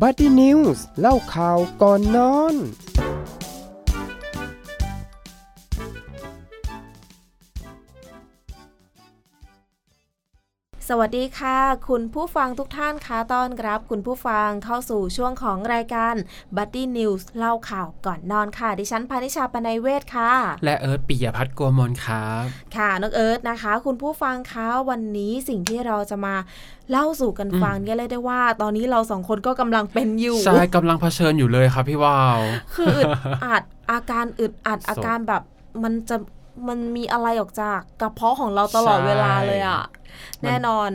Buddy News เล่าข่าวก่อนนอน สวัสดีค่ะ คุณผู้ฟังทุกท่านคะต้อนรับ คุณผู้ฟังเข้าสู่ช่วงของรายการ b u d d y News เล่าข่าวก่อนนอนค่ะ ดิฉันพานิชาปนัยเวศค่ะ และเอิร์ธปิยพัฒน์กัวมลครับค่ะนกเอิร์ธนะคะ คุณผู้ฟังคะวันนี้สิ่งที่เราจะมาเล่าสู่กันฟังเนี่ยเลยได้ว่า ตอนนี้เราสองคนก็กำลังเป็นอยู่ใช่กำลังเผชิญอยู่เลยครับพี่วาวคืออึดอัดอาการอึดอัดอาการแบบมันจะ มันมีอะไรออกจากกระเพาะของเราตลอดเวลาเลยอะแน่นอน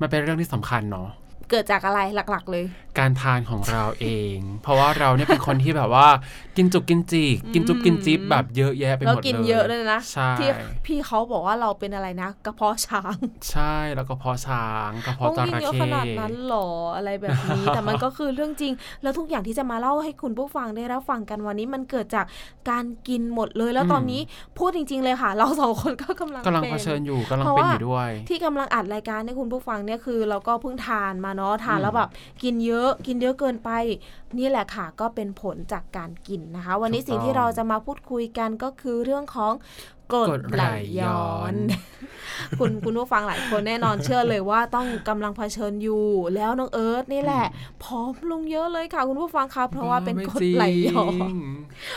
มันเป็นเรื่องที่สำคัญเนาะ เกิดจากอะไรหลักๆ เลย การทานของเราเอง เพราะว่าเราเนี่ยเป็นคนที่แบบว่า กินจุกกินจีกินจุบกินจิ๊บแบบเยอะแยะไปหมดเลยเรากินเยอะเลยนะใช่ที่พี่เขาบอกว่าเราเป็นอะไรนะกระเพาะช้าง ใช่แล้วก็เพาะช้างกระต้อเพาะงจกินระเยอะเข้ขนาดนั้นหรออะไรแบบนี้ แต่มันก็คือเรื่องจริง แล้วทุกอย่างที่จะมาเล่าให้คุณผู้ฟังได้รับฟังกันวันนี้มันเกิดจากการกินหมดเลย แล้วตอนนี้พูดจริง ๆ เลยค่ะ เราสองคนก็กำลังกำลังป็นเผชิญอยู่กำลังเพราะเป็นว่าอยู่ด้วย ที่กำลังอัดรายการให้คุณผู้ฟังเนี่ยคือ เราก็เพิ่งทานมาเนาะทานแล้วแบบกินเยอะกินเยอะเกินไป นี่แหละค่ะก็เป็นผลจากการกินนะคะ วันนี้ถูกสิ่งที่ต้องเราจะมาพูดคุยกันก็คือเรื่องของกรดกรดไหลไหลย้ย้ออนนคุณคุณผู้ฟังหลายคนแน่นอนเชื่อเลยว่าต้องกำลังเผชิญอยู่ แล้วน้องเอิร์ธนี่แหละผอมลงเยอะเลยค่ะ คุณผู้ฟังคะเพราะว่าเป็นกรดไหลย้อนไม่จริง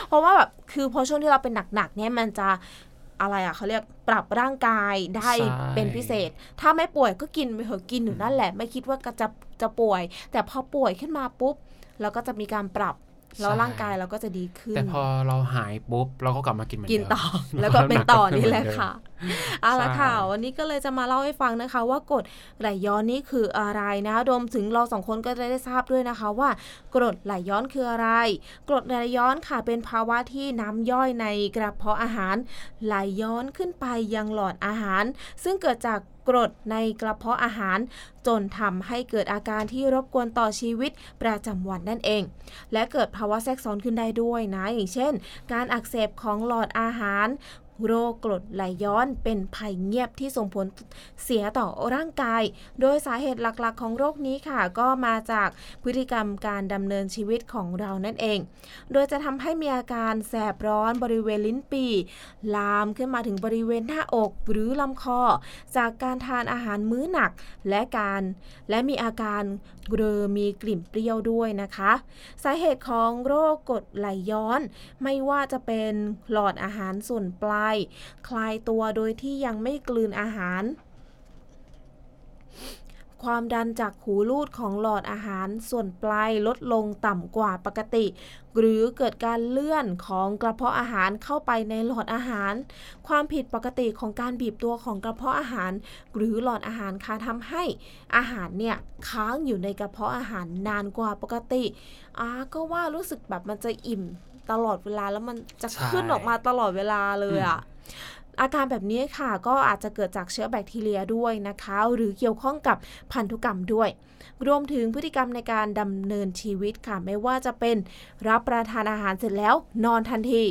เพราะว่าแบบคือพอช่วงที่เราเป็นหนักๆเนี่ยมันจะ อะไรอะเขาเรียกปรับร่างกายได้ใช่เป็นพิเศษ ถ้าไม่ป่วยก็กินไปเถอะกินอยู่นั่นแหละ ไม่คิดว่าจะจะป่วย แต่พอป่วยขึ้นมาปุ๊บเราก็จะมีการปรับแล้วร่างกายเราก็จะดีขึ้น แต่พอเราหายปุ๊บ เราก็กลับมากินเหมือนกินเดิมต่อ แล้วก็เป็นต่อนี่แหละำกก็ขึ้ค่ะ เหมือนเดิมเอาละใช่ค่ะ วันนี้ก็เลยจะมาเล่าให้ฟังนะคะ ว่ากรดไหลย้อนนี่คืออะไรนะรวมถึงเราสองคนก็จะได้ทราบด้วยนะคะ ว่ากรดไหลย้อนคืออะไร กรดไหลย้อนค่ะเป็นภาวะที่น้ำย่อยในกระเพาะอาหาร ไหลย้อนขึ้นไปยังหลอดอาหาร ซึ่งเกิดจากกรดในกระเพาะอาหาร จนทำให้เกิดอาการที่รบกวนต่อชีวิตประจำวันนั่นเอง และเกิดภาวะแทรกซ้อนขึ้นได้ด้วยนะ อย่างเช่น การอักเสบของหลอดอาหาร โรคกรดไหลย้อนเป็นภัยเงียบที่ส่งผลเสียต่อร่างกาย โดยสาเหตุหลักๆ ของโรคนี้ค่ะ ก็มาจากพฤติกรรมการดำเนินชีวิตของเรานั่นเอง โดยจะทำให้มีอาการแสบร้อนบริเวณลิ้นปี ลามขึ้นมาถึงบริเวณหน้าอกหรือลำคอ จากการทานอาหารมื้อหนักและการและมีอาการเรอมีกลิ่นเปรี้ยวด้วยนะคะ สาเหตุของโรคกรดไหลย้อน ไม่ว่าจะเป็นหลอดอาหารส่วนปลายคลายตัวโดยที่ยังไม่กลืนอาหาร ความดันจากหูรูดของหลอดอาหารส่วนปลายลดลงต่ำกว่าปกติ หรือเกิดการเลื่อนของกระเพาะอาหารเข้าไปในหลอดอาหาร ความผิดปกติของการบีบตัวของกระเพาะอาหาร หรือหลอดอาหารค่ะทำให้อาหารเนี่ยค้างอยู่ในกระเพาะอาหารนานกว่าปกติอ่าก็ว่ารู้สึกแบบมันจะอิ่มตลอดเวลาแล้วมันจะใช่ขึ้นออกมาตลอดเวลาเลยอะ อาการแบบนี้ค่ะก็อาจจะเกิดจากเชื้อแบคทีเรียด้วยนะคะ หรือเกี่ยวข้องกับพันธุกรรมด้วย รวมถึงพฤติกรรมในการดำเนินชีวิตค่ะ ไม่ว่าจะเป็นรับประทานอาหารเสร็จแล้วนอนทันที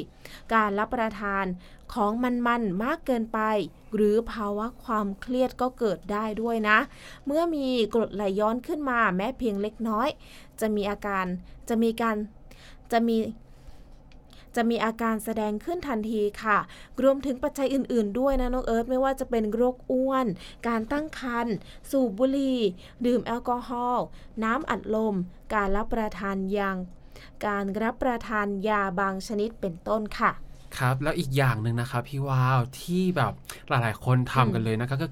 การรับประทานของมันๆมากเกินไป หรือภาวะความเครียดก็เกิดได้ด้วยนะ เมื่อมีกรดไหลย้อนขึ้นมาแม้เพียงเล็กน้อย จะมีอาการจะมีการจะมี จะมีอาการแสดงขึ้นทันทีค่ะ รวมถึงปัจจัยอื่น ๆ ด้วยนะน้องเอิร์ธไม่ว่าจะเป็นโรคอ้วน การตั้งครรภ์สูบบุหรี่ ดื่มแอลกอฮอล์น้ำอัดลม การรับประทานยางการรับประทานยาบางชนิดเป็นต้นค่ะครับแล้วอีกอย่างหนึ่งนะครับพี่วาวที่แบบหลายๆ คนทำกันเลยนะครับก็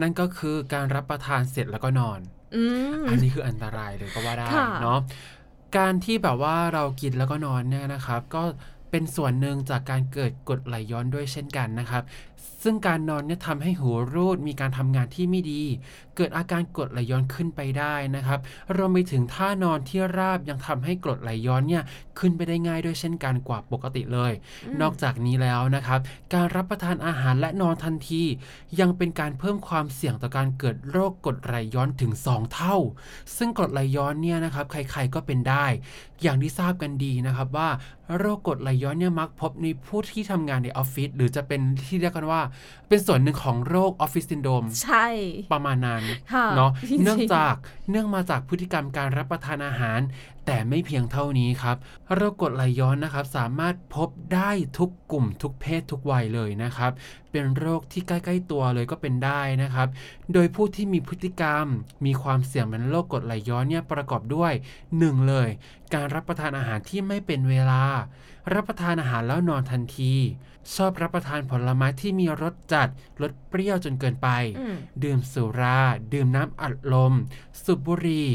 นั่นก็คือการรับประทานเสร็จแล้วก็นอนอืมอันนี้คืออันตรายเลยก็ว่าได้ค่ะเนาะการที่แบบว่าเรากินแล้วก็นอนเนี่ยนะครับ ก็ เป็นส่วนหนึ่งจากการเกิดกรดไหลย้อนด้วยเช่นกันนะครับ ซึ่งการนอนเนี่ยทำให้หูรูดมีการทำงานที่ไม่ดี เกิดอาการกรดไหลย้อนขึ้นไปได้นะครับรวมไปถึงท่านอนที่ราบยังทำให้กรดไหลย้อนเนี่ยขึ้นไปได้ง่ายด้วยเช่นกันกว่าปกติเลย นอกจากนี้แล้วนะครับ การรับประทานอาหารและนอนทันที ยังเป็นการเพิ่มความเสี่ยงต่อการเกิดโรคกรดไหลย้อนถึง 2 เท่า ซึ่งกรดไหลย้อนเนี่ยนะครับใครๆก็เป็นได้ อย่างที่ทราบกันดีนะครับว่าโรคกรดไหลย้อนเนี่ยมักพบในผู้ที่ทำงานในออฟฟิศหรือจะเป็นที่เรียกกันว่าเป็นส่วนหนึ่งของโรคออฟฟิศซินโดรมใช่ประมาณนั้นค่ะเนาะจริงๆเนื่องจากเนื่องมาจากพฤติกรรมการรับประทานอาหาร แต่ไม่เพียงเท่านี้ครับโรคกรดไหลย้อนนะครับ สามารถพบได้ทุกกลุ่มทุกเพศทุกวัยเลยนะครับ เป็นโรคที่ใกล้ ๆ ตัวเลยก็เป็นได้นะครับ โดยผู้ที่มีพฤติกรรมมีความเสี่ยงเป็นโรคกรดไหลย้อนเนี่ยประกอบด้วย 1 เลย การรับประทานอาหารที่ไม่เป็นเวลา รับประทานอาหารแล้วนอนทันที ชอบรับประทานผลไม้ที่มีรสจัด รสเปรี้ยวจนเกินไปอืมดื่มสุรา ดื่มน้ำอัดลม สูบบุหรี่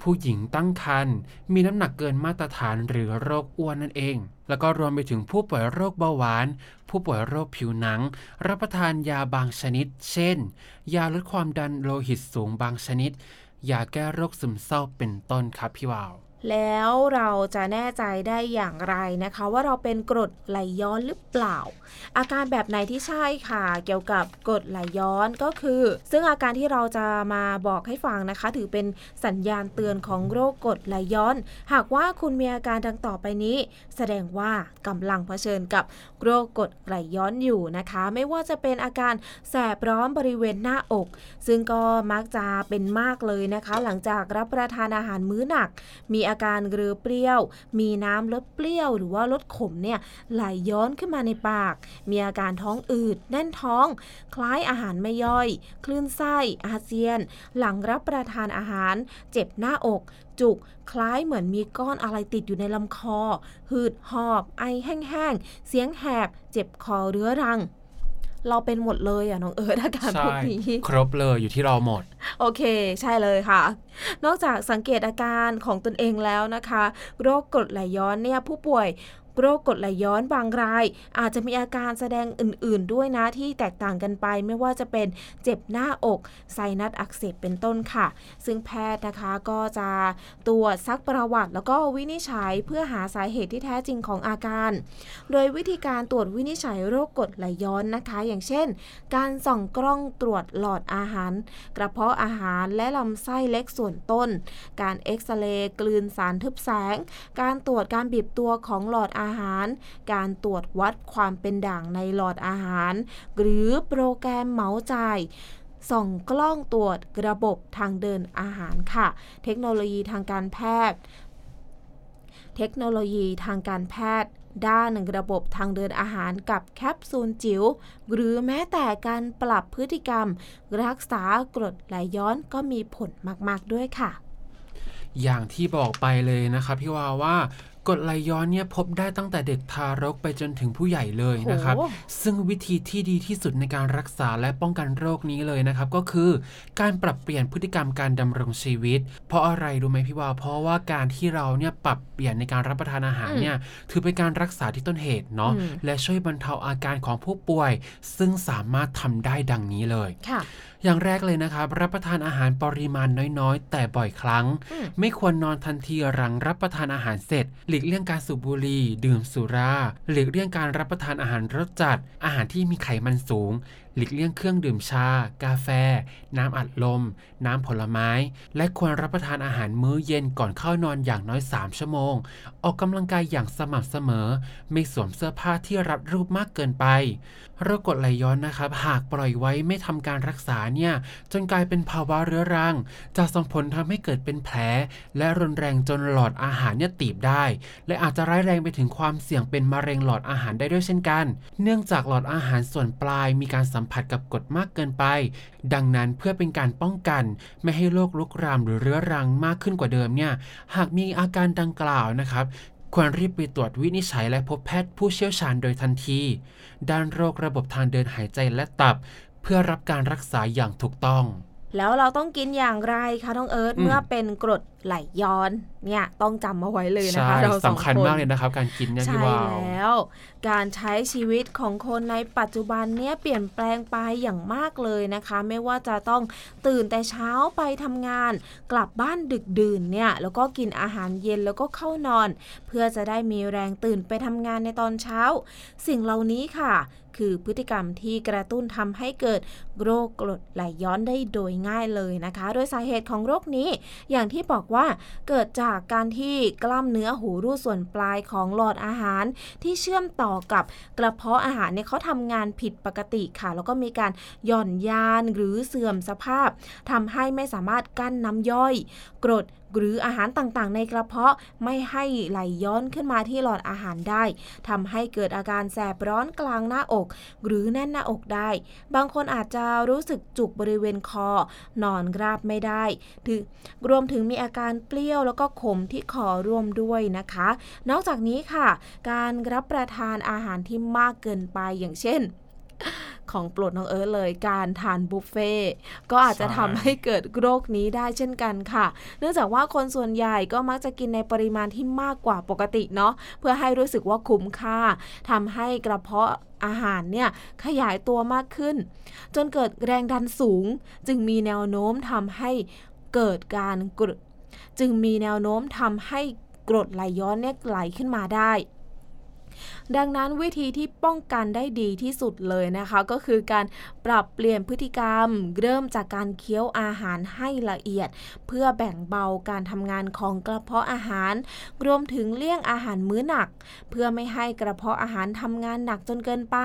ผู้หญิงตั้งครรภ์ มีน้ำหนักเกินมาตรฐานหรือโรคอ้วนนั่นเอง แล้วก็รวมไปถึงผู้ป่วยโรคเบาหวาน ผู้ป่วยโรคผิวหนัง รับประทานยาบางชนิด เช่น ยาลดความดันโลหิตสูงบางชนิด ยาแก้โรคซึมเศร้าเป็นต้นครับพี่วาว แล้วเราจะแน่ใจได้อย่างไรนะคะ ว่าเราเป็นกรดไหลย้อนหรือเปล่า อาการแบบไหนที่ใช่ค่ะ เกี่ยวกับกรดไหลย้อนก็คือ ซึ่งอาการที่เราจะมาบอกให้ฟังนะคะ ถือเป็นสัญญาณเตือนของโรคกรดไหลย้อน หากว่าคุณมีอาการดังต่อไปนี้ แสดงว่ากำลังเผชิญกับโรคกรดไหลย้อนอยู่นะคะ ไม่ว่าจะเป็นอาการแสบร้อนบริเวณหน้าอก ซึ่งก็มักจะเป็นมากเลยนะคะ หลังจากรับประทานอาหารมื้อหนัก มีอาาการเรือเปรี้ยว มีน้ำลดเปรี้ยว หรือว่าลดขมเนี่ยไหลย้อนขึ้นมาในปาก มีอาการท้องอืด แน่นท้อง คล้ายอาหารไม่ย่อย คลื่นไส้ อาเจียน หลังรับประทานอาหาร เจ็บหน้าอก จุก คล้ายเหมือนมีก้อนอะไรติดอยู่ในลำคอ หืดหอบ ไอแห้งๆ เสียงแหบ เจ็บคอเรื้อรัง เราเป็นหมดเลยอะน้องเอิร์ธอาการพวกนี้ครบเลยอยู่ที่เราหมด โอเค ใช่เลยค่ะ นอกจากสังเกตอาการของตนเองแล้วนะคะ โรคกรดไหลย้อนเนี่ยผู้ป่วย โรคกรดไหลย้อนบางราย อาจจะมีอาการแสดงอื่น ๆ ด้วยนะที่แตกต่างกันไป ไม่ว่าจะเป็นเจ็บหน้าอกไซนัสอักเสบเป็นต้นค่ะ ซึ่งแพทย์นะคะก็จะตรวจซักประวัติ แล้วก็วินิจฉัยเพื่อหาสาเหตุที่แท้จริงของอาการ โดยวิธีการตรวจวินิจฉัยโรคกรดไหลย้อนนะคะ อย่างเช่น การส่องกล้องตรวจหลอดอาหาร กระเพาะอาหารและลำไส้เล็กส่วนต้น การเอ็กซเรย์กลืนสารทึบแสง การตรวจการบีบตัวของหลอดอาหาร การตรวจวัดความเป็นด่างในหลอดอาหาร หรือโปรแกรมเหมาจ่ายส่องกล้องตรวจระบบทางเดินอาหารค่ะ เทคโนโลยีทางการแพทย์ เทคโนโลยีทางการแพทย์ด้านระบบทางเดินอาหารกับแคปซูลจิ๋วหรือแม้แต่การปรับพฤติกรรม รักษากรดไหลย้อนก็มีผลมาก ๆ ด้วยค่ะอย่างที่บอกไปเลยนะครับพี่วาว่า กรดไหลย้อนเนี่ยพบได้ตั้งแต่เด็กทารกไปจนถึงผู้ใหญ่เลยนะครับโอ้ซึ่งวิธีที่ดีที่สุดในการรักษาและป้องกันโรคนี้เลยนะครับ ก็คือการปรับเปลี่ยนพฤติกรรมการดำรงชีวิต เพราะอะไรรู้ไหมพี่วาวเพราะว่าการที่เราเนี่ยปรับเปลี่ยนในการรับประทานอาหารเนี่ยถือเป็นการรักษาที่ต้นเหตุเนาะอืมและช่วยบรรเทาอาการของผู้ป่วย ซึ่งสามารถทำได้ดังนี้เลยค่ะ อย่างแรกเลยนะครับ รับประทานอาหารปริมาณน้อยๆ แต่บ่อยครั้งอืมไม่ควรนอนทันทีหลังรับประทานอาหารเสร็จ หลีกเลี่ยงการสูบบุหรี่ดื่มสุรา หลีกเลี่ยงการรับประทานอาหารรสจัด อาหารที่มีไขมันสูง หลีกเลี่ยงเครื่องดื่มชา กาแฟ น้ำอัดลม น้ำผลไม้ และควรรับประทานอาหารมื้อเย็นก่อนเข้านอนอย่างน้อย 3 ชั่วโมง ออกกำลังกายอย่างสม่ำเสมอ ไม่สวมเสื้อผ้าที่รัดรูปมากเกินไปโรคกรดไหลย้อนนะครับ หากปล่อยไว้ไม่ทำการรักษาเนี่ยจนกลายเป็นภาวะเรื้อรัง จะส่งผลทำให้เกิดเป็นแผล และรุนแรงจนหลอดอาหารเนี่ยตีบได้ และอาจจะร้ายแรงไปถึงความเสี่ยงเป็นมะเร็งหลอดอาหารได้ด้วยเช่นกัน เนื่องจากหลอดอาหารส่วนปลายมีการสัมผัสกับกรดมากเกินไป ดังนั้นเพื่อเป็นการป้องกัน ไม่ให้โรคลุกรามหรือเรื้อรังมากขึ้นกว่าเดิมเนี่ยหากมีอาการดังกล่าวนะครับควรรีบไปตรวจวินิจฉัยและพบแพทย์ผู้เชี่ยวชาญโดยทันที ด้านโรคระบบทางเดินหายใจและตับ เพื่อรับการรักษาอย่างถูกต้อง แล้วเราต้องกินอย่างไรคะน้องเอิร์ธอืมเมื่อเป็นกรดไหลย้อนเนี่ยต้องจำเอาไว้เลยนะใช่คะเราสองสำคัญคนมากเลยนะครับ การกินเนี่ยพี่ใช่วาวแล้ว การใช้ชีวิตของคนในปัจจุบันเนี่ยเปลี่ยนแปลงไปอย่างมากเลยนะคะ ไม่ว่าจะต้องตื่นแต่เช้าไปทำงาน กลับบ้านดึกดื่นเนี่ยแล้วก็กินอาหารเย็นแล้วก็เข้านอน เพื่อจะได้มีแรงตื่นไปทำงานในตอนเช้า สิ่งเหล่านี้ค่ะ คือพฤติกรรมที่กระตุ้นทำให้เกิดโรคกรดไหลย้อนได้โดยง่ายเลยนะคะ โดยสาเหตุของโรคนี้ อย่างที่บอกว่าเกิดจากการที่กล้ามเนื้อหูรูดส่วนปลายของหลอดอาหาร ที่เชื่อมต่อกับกระเพาะอาหารเนี่ยเขาทำงานผิดปกติค่ะ แล้วก็มีการหย่อนยานหรือเสื่อมสภาพทำให้ไม่สามารถกั้นน้ำย่อย กรด หรืออาหารต่างๆ ในกระเพาะไม่ให้ไหลย้อนขึ้นมาที่หลอดอาหารได้ทำให้เกิดอาการแสบร้อนกลางหน้าอก หรือแน่นหน้าอกได้ บางคนอาจจะรู้สึกจุกบริเวณคอ นอนราบไม่ได้ถึงรวมถึงมีอาการเปรี้ยวแล้วก็ขมที่คอร่วมด้วยนะคะ นอกจากนี้ค่ะ การรับประทานอาหารที่มากเกินไปอย่างเช่น ของโปรดน้องเอิร์ธเลยการทานบุฟเฟ่ต์ก็อาจจะทำให้เกิดโรคนี้ได้เช่นกันค่ะ เนื่องจากว่าคนส่วนใหญ่ก็มักจะกินในปริมาณที่มากกว่าปกติเนาะเพื่อให้รู้สึกว่าคุ้มค่าทำให้กระเพาะอาหารเนี่ยขยายตัวมากขึ้น จนเกิดแรงดันสูง จึงมีแนวโน้มทำให้เกิดการกรดจึงมีแนวโน้มทำให้กรดไหลย้อนเนี่ยไหลขึ้นมาได้ ดังนั้นวิธีที่ป้องกันได้ดีที่สุดเลยนะคะ ก็คือการปรับเปลี่ยนพฤติกรรม เริ่มจากการเคี้ยวอาหารให้ละเอียด เพื่อแบ่งเบาการทำงานของกระเพาะอาหาร รวมถึงเลี่ยงอาหารมื้อหนัก เพื่อไม่ให้กระเพาะอาหารทำงานหนักจนเกินไป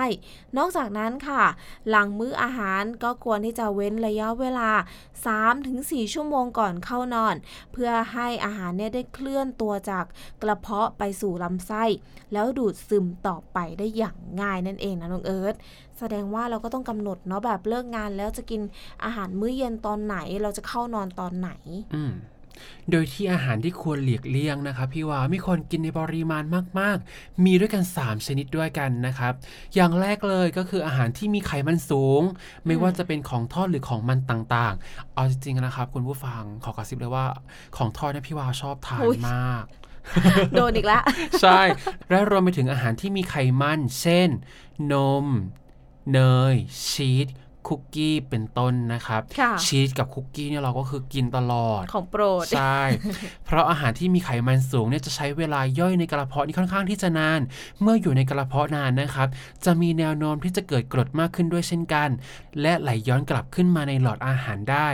นอกจากนั้นค่ะ หลังมื้ออาหารก็ควรที่จะเว้นระยะเวลา 3-4 ชั่วโมงก่อนเข้านอน เพื่อให้อาหารเนี่ยได้เคลื่อนตัวจากกระเพาะไปสู่ลำไส้ แล้วดูดซึมต่อไปได้อย่างง่ายนั่นเองนะน้องเอิร์ธแสดงว่าเราก็ต้องกำหนดเนาะแบบเลิกงานแล้วจะกินอาหารมื้อเย็นตอนไหน เราจะเข้านอนตอนไหน อืมโดยที่อาหารที่ควรหลีกเลี่ยงนะครับพี่ว่าไม่ควรกินในปริมาณมาก ๆ มีด้วยกัน 3 ชนิดด้วยกันนะครับ อย่างแรกเลยก็คืออาหารที่มีไขมันสูง ไม่ว่าจะเป็นของทอดหรือของมันต่างๆ เอาจริงๆนะครับ คุณผู้ฟังขอกระซิบเลยว่าของทอดเนี่ยพี่วาชอบทานอุ๊ยมาก โดนอีกแล้ว ใช่ และรวมไปถึงอาหารที่มีไขมัน เช่น นม เนย ชีส คุกกี้เป็นต้นนะครับค่ะชีสกับคุกกี้เนี่ยเราก็คือกินตลอดของโปรดใช่เพราะอาหารที่มีไขมันสูงเนี่ยจะใช้เวลาย่อยในกระเพาะนี่ค่อนข้างที่จะนาน เมื่ออยู่ในกระเพาะนานนะครับ จะมีแนวโน้มที่จะเกิดกรดมากขึ้นด้วยเช่นกัน และไหลย้อนกลับขึ้นมาในหลอดอาหารได้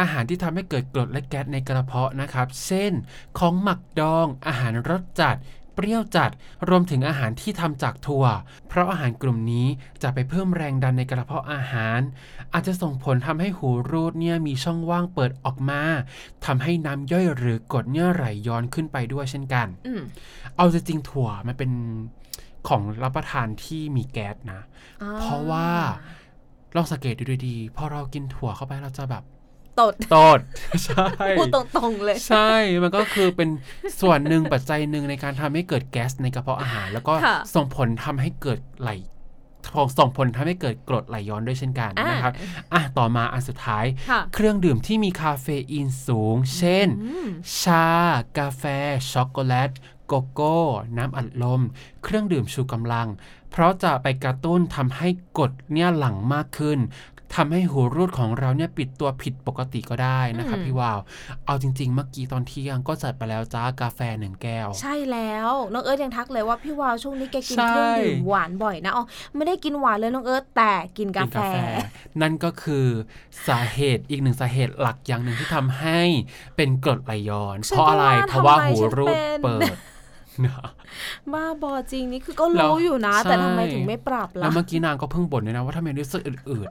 อาหารที่ทำให้เกิดกรดและแก๊สในกระเพาะนะครับ เช่น ของหมักดองอาหารรสจัดเปรี้ยวจัด รวมถึงอาหารที่ทำจากถั่ว เพราะอาหารกลุ่มนี้จะไปเพิ่มแรงดันในกระเพาะอาหาร อาจจะส่งผลทำให้หูรูดเนี่ยมีช่องว่างเปิดออกมาทำให้น้ำย่อยหรือกรดเนี่ยไหลย้อนขึ้นไปด้วยเช่นกันอืมเอาจริงๆถั่วมันเป็นของรับประทานที่มีแก๊สนะอ่เพราะว่าลองสังเกตดูดีๆพอเรากินถั่วเข้าไปเราจะแบบ ตดตดใช่พูดตรงๆเลย ใช่มันก็คือเป็นส่วนหนึ่งปัจจัยหนึ่งในการทำให้เกิดแก๊สในกระเพาะอาหาร แล้วก็ค่ะส่งผลทำให้เกิดไหลส่งผลทำให้เกิดกรดไหลย้อนด้วยเช่นกันอ่านนะครับ อะ ต่อมาอันสุดท้ายค่ะเครื่องดื่มที่มีคาเฟอีนสูง เช่นอืมชา กาแฟ ช็อกโกแลต โกโก้ น้ำอัดลม เครื่องดื่มชูกำลัง เพราะจะไปกระตุ้นทำให้กรดเนี่ยหลั่งมากขึ้น ทำให้หูรูดของเราเนี่ยปิดตัวผิดปกติก็ได้นะครับอืมพี่วาว เอาจริง ๆ เมื่อกี้ตอนเที่ยงก็จัดไปแล้วจ้ากาแฟหนึ่งแก้ว ใช่แล้วน้องเอิร์ธยังทักเลยว่าพี่วาวช่วงนี้แกกินใช่เครื่องดื่มหวานบ่อยนะอ๋อไม่ได้กินหวานเลยน้องเอิร์ธแต่กินกาแฟ นั่นก็คือสาเหตุอีกหนึ่งสาเหตุหลักอย่างหนึ่งที่ทำให้เป็นกรดไหลย้อนฉันเพราะอะไรก็ว่าเพราะว่าทำไมหูฉันรูดเป็นเปิดนะบ้าบอจริงนี่คือก็แล้วรู้อยู่นะ แต่ใช่ทำไมถึงไม่ปรับแล้ล่ะวเมื่อกี้นางก็เพิ่งบ่นด้วยนะว่าทำไมรู้สึกอืด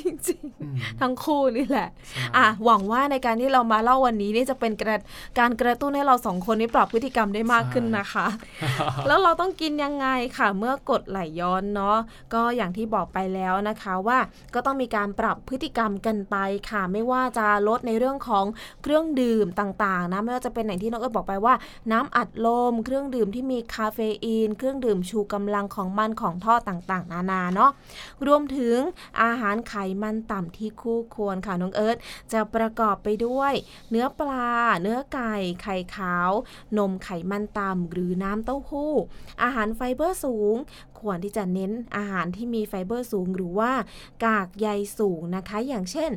จริงๆอืมๆทั้งคู่นี่แหละใช่อะหวังว่าในการที่เรามาเล่าวันนี้นี่จะเป็นกระการกระตุ้นให้เราสองคนนี้ปรับพฤติกรรมได้มากขึ้นนะคะ แล้วเราต้องกินยังไงค่ะ เมื่อกดไหลย้อนเนาะก็อย่างที่บอกไปแล้วนะคะว่าก็ต้องมีการปรับพฤติกรรมกันไปค่ะ ไม่ว่าจะลดในเรื่องของเครื่องดื่มต่างๆนะไม่ว่าจะเป็นอย่างที่น้องเอิร์ธบอกไปว่า น้ำอัดลม เครื่องดื่มที่มีคาเฟอีน เครื่องดื่มชูกำลังของมันของทอดต่างๆ นานาเนาะรวมถึงอาหารไขมันต่ำที่คู่ควรค่ะน้องเอิร์ธจะประกอบไปด้วย เนื้อปลา เนื้อไก่ ไข่ขาว นมไขมันต่ำหรือน้ำเต้าหู้ อาหารไฟเบอร์สูง ควรที่จะเน้นอาหารที่มีไฟเบอร์สูง หรือว่ากากใยสูงนะคะ อย่างเช่น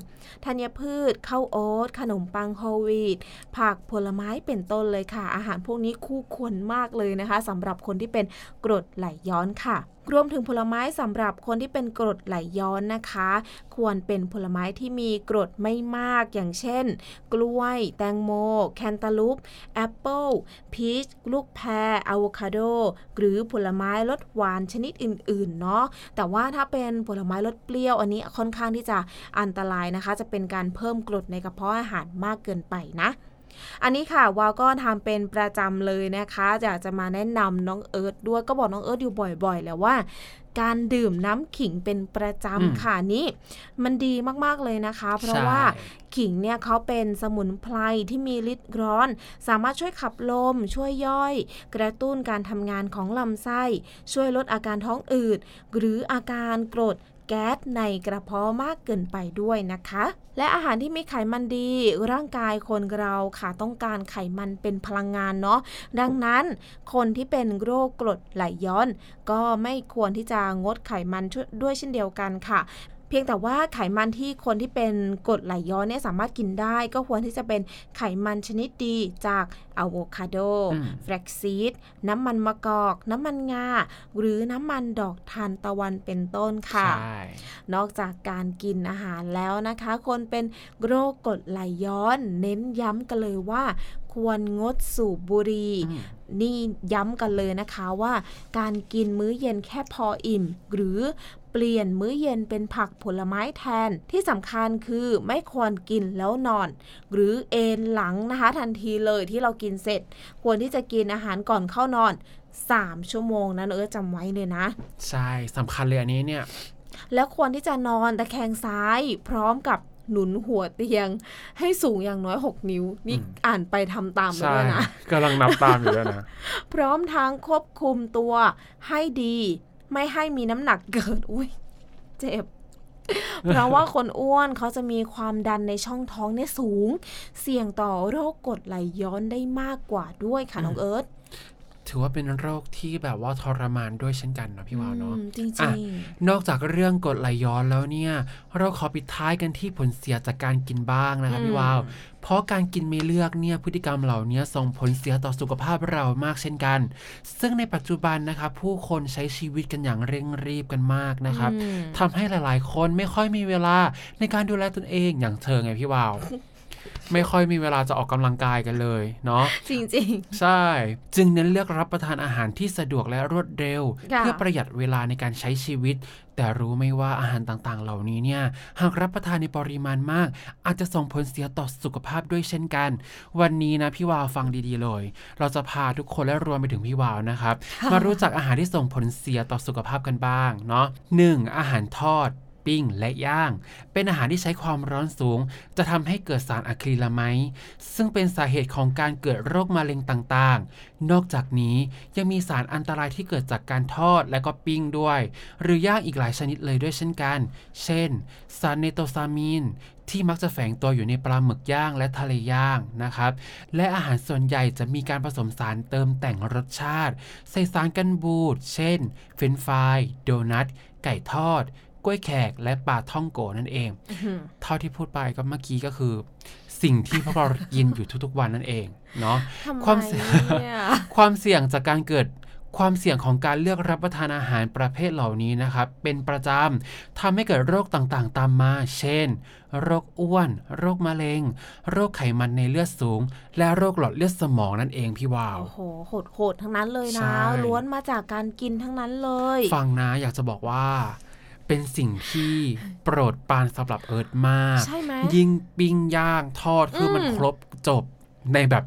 ธัญพืชข้าวโอ๊ตขนมปังโฮลวีตผักผลไม้เป็นต้นเลยค่ะ อาหารพวกนี้คู่ควรมากเลยนะคะสำหรับคนที่เป็นกรดไหลย้อนค่ะรวมถึงผลไม้สำหรับคนที่เป็นกรดไหลย้อนนะคะ ควรเป็นผลไม้ที่มีกรดไม่มากอย่างเช่น กล้วย แตงโม แคนตาลูป แอปเปิลพีชลูกแพรอะโวคาโด หรือผลไม้รสหวานชนิดอื่นๆเนาะแต่ว่าถ้าเป็นผลไม้รสเปรี้ยวอันนี้ค่อนข้างที่จะอันตรายนะคะ จะเป็นการเพิ่มกรดในกระเพาะอาหารมากเกินไปนะ อันนี้ค่ะวาวก็ทำเป็นประจำเลยนะคะอยากจะมาแนะนำน้องเอิร์ธด้วยก็บอกน้องเอิร์ธอยู่บ่อย ๆ แล้วว่าการดื่มน้ำขิงเป็นประอืมจำค่ะนี่มันดีมากๆเลยนะคะ เพราะใช่ว่าขิงเนี่ยเขาเป็นสมุนไพรที่มีฤทธิ์ร้อน สามารถช่วยขับลม ช่วยย่อย กระตุ้นการทำงานของลำไส้ ช่วยลดอาการท้องอืด หรืออาการกรด แก๊สในกระเพาะมากเกินไปด้วยนะคะ และอาหารที่มีไขมันดี ร่างกายคนเราค่ะต้องการไขมันเป็นพลังงานเนาะดังนั้นคนที่เป็นโรคกรดไหลย้อน ก็ไม่ควรที่จะงดไขมันด้วยเช่นเดียวกันค่ะ พียงแต่ว่าไขมันที่คนที่เป็นกรดไหลย้อนเนี่ยสามารถกินได้ ก็ควรที่จะเป็นไขมันชนิดดีจากอะโวคาโดอืมแฟลกซีดน้ำมันมะกอก น้ำมันงา หรือน้ำมันดอกทานตะวันเป็นต้นค่ะใช่นอกจากการกินอาหารแล้วนะคะ คนเป็นโรคกรดไหลย้อน เน้นย้ำกันเลยว่าควรงดสูบบุหรี่อืมนี่ย้ำกันเลยนะคะว่า การกินมื้อเย็นแค่พออิ่ม หรือ เปลี่ยนมื้อเย็นเป็นผักผลไม้แทนที่สำคัญคือไม่ควรกินแล้วนอน หรือเอนหลังนะคะ ทันทีเลยที่เรากินเสร็จ ควรที่จะกินอาหารก่อนเข้านอน 3 ชั่วโมงนะเออจำไว้เลยนะ ใช่สำคัญเลยอันนี้เนี่ย แล้วควรที่จะนอนตะแคงซ้ายพร้อมกับหนุนหัวเตียง ให้สูงอย่างน้อย 6 นิ้ว นี่อืมอ่านไปทำตามไปใช่ด้วยนะกำลังนับตามอยู่ด้วยนะ พร้อมทั้งควบคุมตัวให้ดี ไม่ให้มีน้ำหนักเกิดอุ้ยเจ็บ เพราะว่าคนอ้วนเขาจะมีความดันในช่องท้องเนี่ยสูง เสี่ยงต่อโรคกรดไหลย้อนได้มากกว่าด้วยค่ะน้องเอิร์ธ ถือว่าเป็นโรคที่แบบว่าทรมานด้วยเช่นกันเนาะพี่วาวเนาะอืมจริงอะๆนอกจากเรื่องกรดไหลย้อนแล้วเนี่ย เราขอปิดท้ายกันที่ผลเสียจากการกินบ้างนะครับอืมพี่วาว เพราะการกินไม่เลือกเนี่ยพฤติกรรมเหล่านี้ส่งผลเสียต่อสุขภาพเรามากเช่นกัน ซึ่งในปัจจุบันนะครับผู้คนใช้ชีวิตกันอย่างเร่งรีบกันมากนะครับอืมทำให้หลาย ๆ คนไม่ค่อยมีเวลาในการดูแลตนเองอย่างเธอไงพี่วาว ไม่ค่อยมีเวลาจะออกกำลังกายกันเลยเนาะจริงใช่ จึงเน้นเลือกรับประทานอาหารที่สะดวกและรวดเร็วค่ะเพื่อประหยัดเวลาในการใช้ชีวิต แต่รู้ไหมว่าอาหารต่างๆ เหล่านี้เนี่ย หากรับประทานในปริมาณมาก อาจจะส่งผลเสียต่อสุขภาพด้วยเช่นกัน วันนี้นะพี่วาวฟังดีๆเลย เราจะพาทุกคนและรวมไปถึงพี่วาวนะครับ มารู้จักอาหารที่ส่งผลเสียต่อสุขภาพกันบ้างเนาะหนึ่งอาหารทอด ปิ้งและย่าง เป็นอาหารที่ใช้ความร้อนสูง จะทำให้เกิดสารอะคริลาไมด์ซึ่งเป็นสาเหตุของการเกิดโรคมะเร็งต่างๆ นอกจากนี้ยังมีสารอันตรายที่เกิดจากการทอดและก็ปิ้งด้วย หรือย่างอีกหลายชนิดเลยด้วยเช่นกัน เช่น สารเนโตซามีนที่มักจะแฝงตัวอยู่ในปลาหมึกย่างและทะเลย่างนะครับ และอาหารส่วนใหญ่จะมีการผสมสารเติมแต่งรสชาติ ใส่สารกันบูด เช่น เฟรนฟราย โดนัท ไก่ทอด กล้วยแขกและปลาท่องโกนั่นเองอื้อหือเท่าที่พูดไปก็เมื่อกี้ก็คือ สิ่งที่พวกเรากินอยู่ทุกๆวันนั่นเองเนาะทำไมความเสี่ยงเนี่ยความเสี่ยงจากการเกิดความเสี่ยงของการเลือกรับประทานอาหารประเภทเหล่านี้นะครับ เป็นประจำทำให้เกิดโรคต่างๆ ตามมา เช่น โรคอ้วน โรคมะเร็ง โรคไขมันในเลือดสูง และโรคหลอดเลือดสมองนั่นเองพี่วาวโอ้โหโหดโหดๆทั้งนั้นเลยใช่นะล้วนมาจากการกินทั้งนั้นเลย ฟังนะอยากจะบอกว่า เป็นสิ่งที่โปรดปรานสำหรับเอิร์ธมาก ใช่ไหมยิ่งปิ้งย่างทอดคืออมมันครบจบในแบบ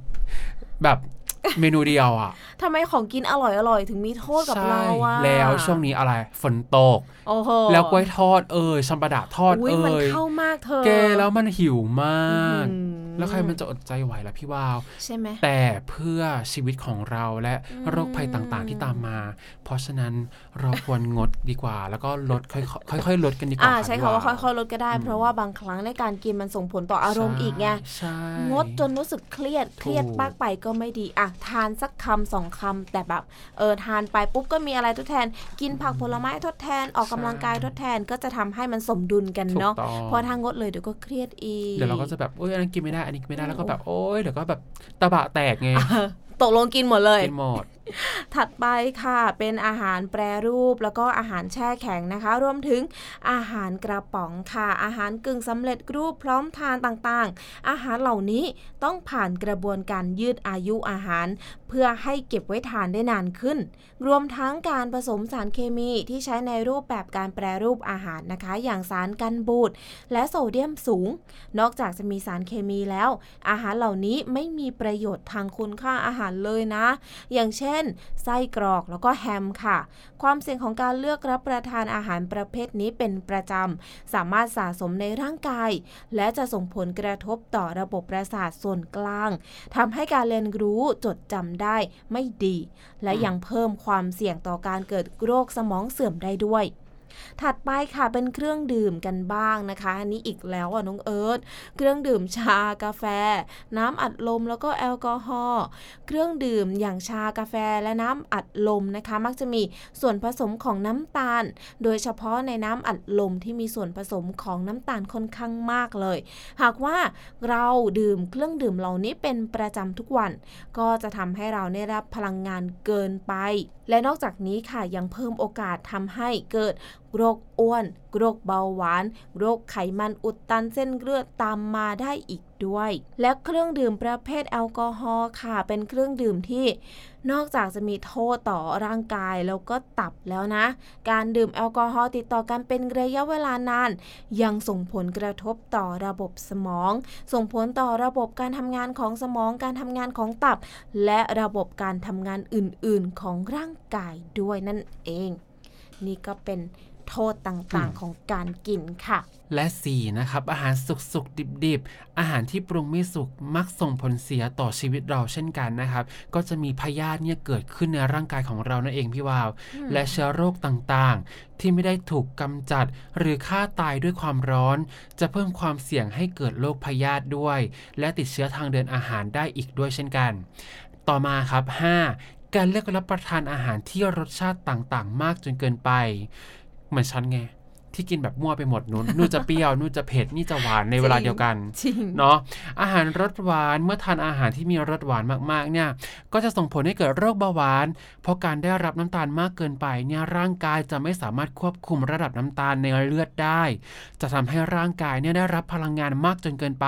แบบเมนูเดียวอะทำไมของกินอร่อยอร่อยๆถึงมีโทษกับใช่เราอะแล้วช่วงนี้อะไรฝนตก โอ้โห แล้วกล้วยทอดเอ่ยชัมปะดะทอดอุ้ยเอ่มันยเข้ามากเธอ แกแล้วมันหิวมากอื้อหือ แล้วใครมันจะอดใจไหวล่ะพี่วาวใช่ไหมแต่เพื่อชีวิตของเราและอืมโรคภัยต่างๆที่ตามมา เพราะฉะนั้นเราควรงดดีกว่า แล้วก็ลดค่อยๆค่อยๆลดกันดีกว่าอ่าค่ะใช้พี่คำว่าวค่อยๆลดก็ได้อืมเพราะว่าบางครั้งในการกินมันส่งผลต่ออารมณ์อีกไงใช่งดจนรู้สึกเครียดเครียดถูกมากไปก็ไม่ดีอะทานสักคำสองคำแต่แบบเออทานไปปุ๊บก็มีอะไรทดแทน กินผักผลไม้ทดแทนออกกำลังกายทดแทนก็จะทำให้มันสมดุลกันถูกเนาะต้องเพราะทางงดเลยเดี๋ยวก็เครียดอีกเดี๋ยวเราก็จะแบบโอ้ยอันนั้นกินไม่ได้อันนี้กินไม่ได้แล้วก็แบบโอ้ยเดี๋ยวก็แบบตะบะแตกไงเออตกลงกินหมดเลย กินหมด ถัดไปค่ะเป็นอาหารแปรรูปแล้วก็อาหารแช่แข็งนะคะ รวมถึงอาหารกระป๋องค่ะ อาหารกึ่งสำเร็จรูปพร้อมทานต่างๆ อาหารเหล่านี้ต้องผ่านกระบวนการยืดอายุอาหาร เพื่อให้เก็บไว้ทานได้นานขึ้น รวมทั้งการผสมสารเคมีที่ใช้ในรูปแบบการแปรรูปอาหารนะคะ อย่างสารกันบูดและโซเดียมสูง นอกจากจะมีสารเคมีแล้ว อาหารเหล่านี้ไม่มีประโยชน์ทางคุณค่าอาหารเลยนะ อย่างเช่นไส้กรอกแล้วก็แฮมค่ะ ความเสี่ยงของการเลือกรับประทานอาหารประเภทนี้เป็นประจำ สามารถสะสมในร่างกาย และจะส่งผลกระทบต่อระบบประสาทส่วนกลางทำให้การเรียนรู้จดจำได้ไม่ดี และยังเพิ่มความเสี่ยงต่อการเกิดโรคสมองเสื่อมได้ด้วย ถัดไปค่ะเป็นเครื่องดื่มกันบ้างนะคะ อันนี้อีกแล้วอะน้องเอิร์ธเครื่องดื่มชากาแฟ น้ำอัดลมแล้วก็แอลกอฮอล์เครื่องดื่มอย่างชากาแฟและน้ำอัดลมนะคะ มักจะมีส่วนผสมของน้ำตาล โดยเฉพาะในน้ำอัดลมที่มีส่วนผสมของน้ำตาลค่อนข้างมากเลย หากว่าเราดื่มเครื่องดื่มเหล่านี้เป็นประจำทุกวัน ก็จะทำให้เราได้รับพลังงานเกินไป และนอกจากนี้ค่ะยังเพิ่มโอกาสทำให้เกิดโรคอ้วน โรคเบาหวาน โรคไขมันอุดตันเส้นเลือดตามมาได้อีกด้วย และเครื่องดื่มประเภทแอลกอฮอล์ค่ะ เป็นเครื่องดื่มที่นอกจากจะมีโทษต่อร่างกายแล้วก็ตับแล้วนะ การดื่มแอลกอฮอล์ติดต่อกันเป็นระยะเวลานาน ยังส่งผลกระทบต่อระบบสมอง ส่งผลต่อระบบการทำงานของสมอง การทำงานของตับ และระบบการทำงานอื่นๆของร่างกายด้วยนั่นเอง นี่ก็เป็น โทษต่างๆ ของการกินค่ะ และ 4. นะครับ อาหารสุกสุกดิบดิบๆ อาหารที่ปรุงไม่สุกมักส่งผลเสียต่อชีวิตเราเช่นกันนะครับ ก็จะมีพยาธิเนี่ยเกิดขึ้นในร่างกายของเรานั่นเองพี่วาว และเชื้อโรคต่างๆ ที่ไม่ได้ถูกกำจัดหรือฆ่าตายด้วยความร้อน จะเพิ่มความเสี่ยงให้เกิดโรคพยาธิด้วย และติดเชื้อทางเดินอาหารได้อีกด้วยเช่นกัน ต่อมาครับ 5. การเลือกรับประทานอาหารที่รสชาติต่างๆ มากจนเกินไป เหมือนฉันไงที่กินแบบมั่วไปหมดนู้นนู่นจะเปรี้ยวนู่นจะเผ็ดนี่จะหวานในเวลาเดียวกันจริงเนาะอาหารรสหวานเมื่อทานอาหารที่มีรสหวานมากๆเนี่ย ก็จะส่งผลให้เกิดโรคเบาหวาน เพราะการได้รับน้ำตาลมากเกินไปเนี่ยร่างกายจะไม่สามารถควบคุมระดับน้ำตาลในเลือดได้ จะทำให้ร่างกายเนี่ยได้รับพลังงานมากจนเกินไป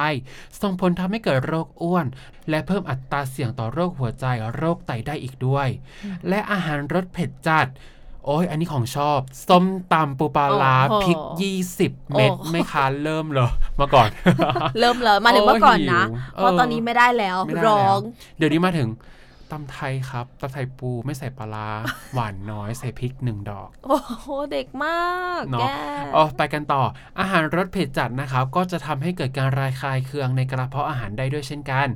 ส่งผลทำให้เกิดโรคอ้วน และเพิ่มอัตราเสี่ยงต่อโรคหัวใจ โรคไตได้อีกด้วย และอาหารรสเผ็ดจัด โอ้ยอันนี้ของชอบ ส้มตำปูปลาร้าโอ้โหพริก20เม็ดโอ้โหไม่ค้าเริ่มเลยมาก่อน เริ่มเลยมาถึงเมื่อก่อนนะโอ้หิวเพราะตอนนี้ไม่ได้แล้วไม่ได้ร้อแล้วงเดี๋ยวนี้มาถึง ตำไทยครับตำไทยปูไม่ใส่ปลาร้าหวานน้อยใส่พริกหนึ่งดอก โอ้โหเด็กมากเนาะแกอ๋อไปกันต่อ อาหารรสเผ็ดจัดนะครับ ก็จะทำให้เกิดการระคายเคืองในกระเพาะอาหารได้ด้วยเช่นกัน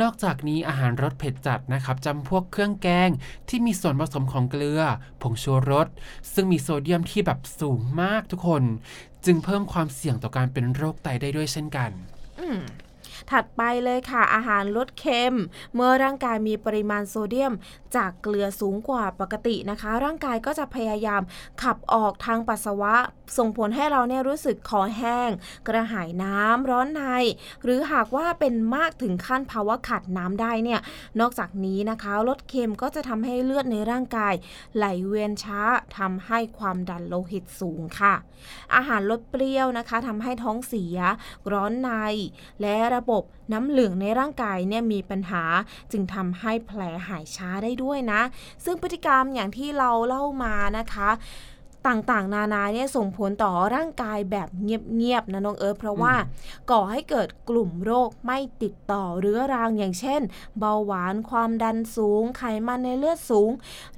นอกจากนี้อาหารรสเผ็ดจัดนะครับจำพวกเครื่องแกงที่มีส่วนผสมของเกลือ ผงชูรส ซึ่งมีโซเดียมที่แบบสูงมากทุกคน จึงเพิ่มความเสี่ยงต่อการเป็นโรคไตได้ด้วยเช่นกัน อืม ถัดไปเลยค่ะ อาหารลดเค็ม เมื่อร่างกายมีปริมาณโซเดียม จากเกลือสูงกว่าปกตินะคะ ร่างกายก็จะพยายามขับออกทางปัสสาวะ ส่งผลให้เราเนี่ยรู้สึกคอแห้ง กระหายน้ำร้อนใน หรือหากว่าเป็นมากถึงขั้นภาวะขาดน้ำได้เนี่ยนอกจากนี้นะคะลดเค็มก็จะทำให้เลือดในร่างกาย ไหลเวียนช้าทำให้ความดันโลหิตสูงค่ะ อาหารลดเปรี้ยวนะคะทำให้ท้องเสีย ร้อนใน และระบบน้ำเหลืองในร่างกายเนี่ยมีปัญหาจึงทำให้แผลหายช้าได้ด้วยนะ ซึ่งพฤติกรรมอย่างที่เราเล่ามานะคะ ต่างๆ นานาเนี่ยส่งผลต่อร่างกายแบบเงียบๆนะน้องเอิร์ธเพราะว่าก่อให้เกิดกลุ่มโรคไม่ติดต่อเรื้อรังอย่างเช่น เบาหวานความดันสูง ไขมันในเลือดสูง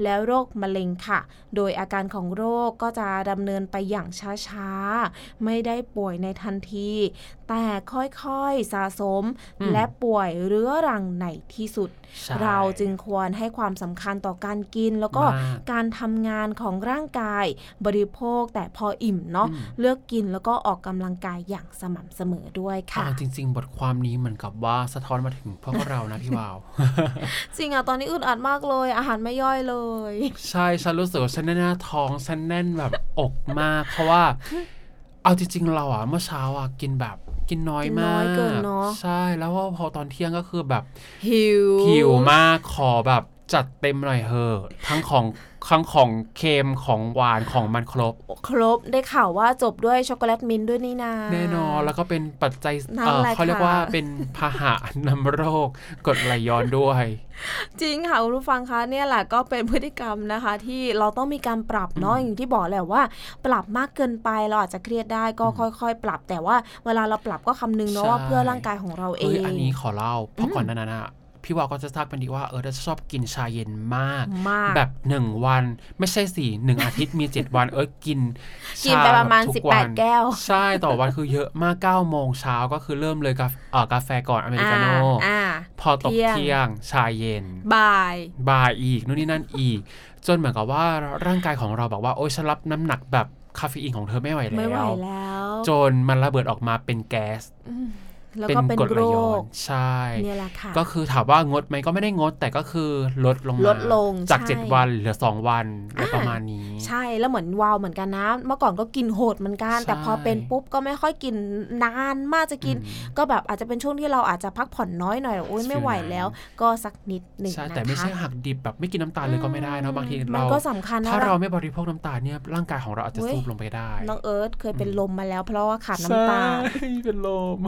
แล้วโรคมะเร็งค่ะ โดยอาการของโรคก็จะดำเนินไปอย่างช้าๆ ไม่ได้ป่วยในทันที แต่ค่อยๆสะสมอืมและป่วยเรื้อรังในที่สุดใช่ เราจึงควรให้ความสำคัญต่อการกิน แล้วก็มากการทำงานของร่างกายบริโภคแต่พออิ่มเนาะอืมเลือกกินแล้วก็ออกกำลังกายอย่างสม่ำเสมอด้วยค่ะอ่าจริง ๆ บทความนี้เหมือนกับว่าสะท้อนมาถึงพวกเรานะพี่วาวจริงอะตอนนี้อึดอัดมากเลย อาหารไม่ย่อยเลย ใช่ฉันรู้สึกว่าฉันแน่นหน้าท้องฉันแน่นแบบอกมาก เพราะว่าเอาจริงๆเราอะเมื่อเช้าอะกินแบบ กินน้อยกินมาน้กอยเกินเนอะใช่แล้วพอพอตอนเที่ยงก็คือแบบหิวหิวมากขอแบบ จัดเต็มหน่อยเหอะทั้งของทั้งของเค็มของหวานของมันครบ ครบได้ข่าวว่าจบด้วยช็อกโกแลตมินท์ด้วยนี่นาแน่นอนแล้วก็เป็นปัจจัยนั่นเอ่อแหละเขาเรียกค่ะว่าเป็นพาหะนำโรคกรดไหลย้อนด้วย จริงค่ะคุณผู้ฟังคะเนี่ยแหละก็เป็นพฤติกรรมนะคะ ที่เราต้องมีการปรับเนาะอย่างที่บอกแหละว่า ปรับมากเกินไปเราอาจจะเครียดได้ก็ค่อย ๆ ปรับ แต่ว่าเวลาเราปรับก็คำนึงเนาะใช่ว่าเพื่อร่างกายของเราเอเอ้ยงอันนี้ขอเล่าเพราะก่อนหนานั้นอะ พี่วาวก็จะทราบกันดีว่าเออเราจะชอบกินชาเย็นมาก มาก แบบหนึ่งวัน ไม่ใช่สี่หนึ่งอาทิตย์มีเจ็ดวัน เออกินกินไปประมาณชทุวัน18แก้ว ใช่ต่อวันคือเยอะมาก9ก้าโมงเช้าก็คือเริ่มเลยกาแฟเอ่อกาแฟก่อนอเมริกาโน่อ่าพอตกเที่ยงเที่ยงชาเย็น บ่าย บ่ายอีกนู่นนี่นั่นอีก จนเหมือนกับว่าร่างกายของเราบอกว่าโอ๊ยฉันรับน้ำหนักแบบคาเฟอีนของเธอไม่ไหวไม่ไหวแล้วแล้ว จนมันระเบิดออกมาเป็นแก๊สอืม แล้วเป็นก็เป็นกรดไหโรลย้อคนใช่เนี่ยแหละค่ะก็คือถามว่างดไหมก็ไม่ได้งด แต่ก็คือลดลงมาลดลงจากใช่7วันเหลือ 2 วันอะไรประมาณนี้ ใช่แล้วเหมือนวาวเหมือนกันนะ เมื่อก่อนก็กินโหดเหมือนกันใช่แต่พอเป็นปุ๊บก็ไม่ค่อยกินนานมากจะกินอืมก็แบบอาจจะเป็นช่วงที่เราอาจจะพักผ่อนน้อยหน่อยโอ๊ยไม่ไหวแล้ว ก็สักนิดหนึ่งใช่นะคะแต่ไม่ใช่หักดิบแบบไม่กินน้ำตาลเลยก็ไม่ได้เนอะบางทีมัเรานก็สำคัญนะถ้าเราไม่บริโภคน้ำตาลเนี่ยร่างกายของเราอาจจะเว้ยซูบลงไปได้น้องเอิร์ธเคยเป็นลมมาแล้ว เพราะว่าขาดน้ำตาลใช่เป็นลม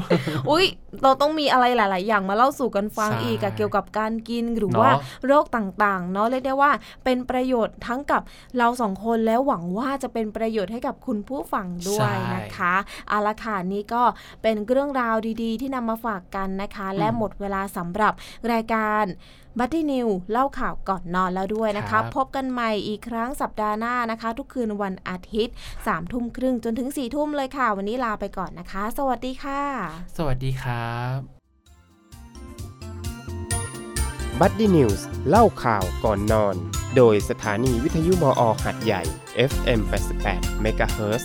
อุ้ยเราต้องมีอะไรหลาย ๆ อย่างมาเล่าสู่กันฟังใช่อีกอะเกี่ยวกับการกินหรือเนอะว่าโรคต่าง ๆ เนาะเรียกได้ว่าเป็นประโยชน์ทั้งกับเราสองคนแล้วหวังว่าจะเป็นประโยชน์ให้กับคุณผู้ฟังด้วยนะคะเอาละค่ะนี่ก็เป็นเรื่องราวดี ๆ ที่นำมาฝากกันนะคะ และหมดเวลาสำหรับรายการ บัตตี้นิวเล่าข่าวก่อนนอนแล้วด้วยนะคะ พบกันใหม่อีกครั้งสัปดาห์หน้านะคะ ทุกคืนวันอาทิตย์3ามทุ่มครึ่งจนถึง4ี่ทุ่มเลยค่ะ วันนี้ลาไปก่อนนะคะ สวัสดีค่ะ สวัสดีครับ Buddy News เล่าข่าวก่อนนอน โดยสถานีวิทยุม.อ.หาดใหญ่ FM 88 MHz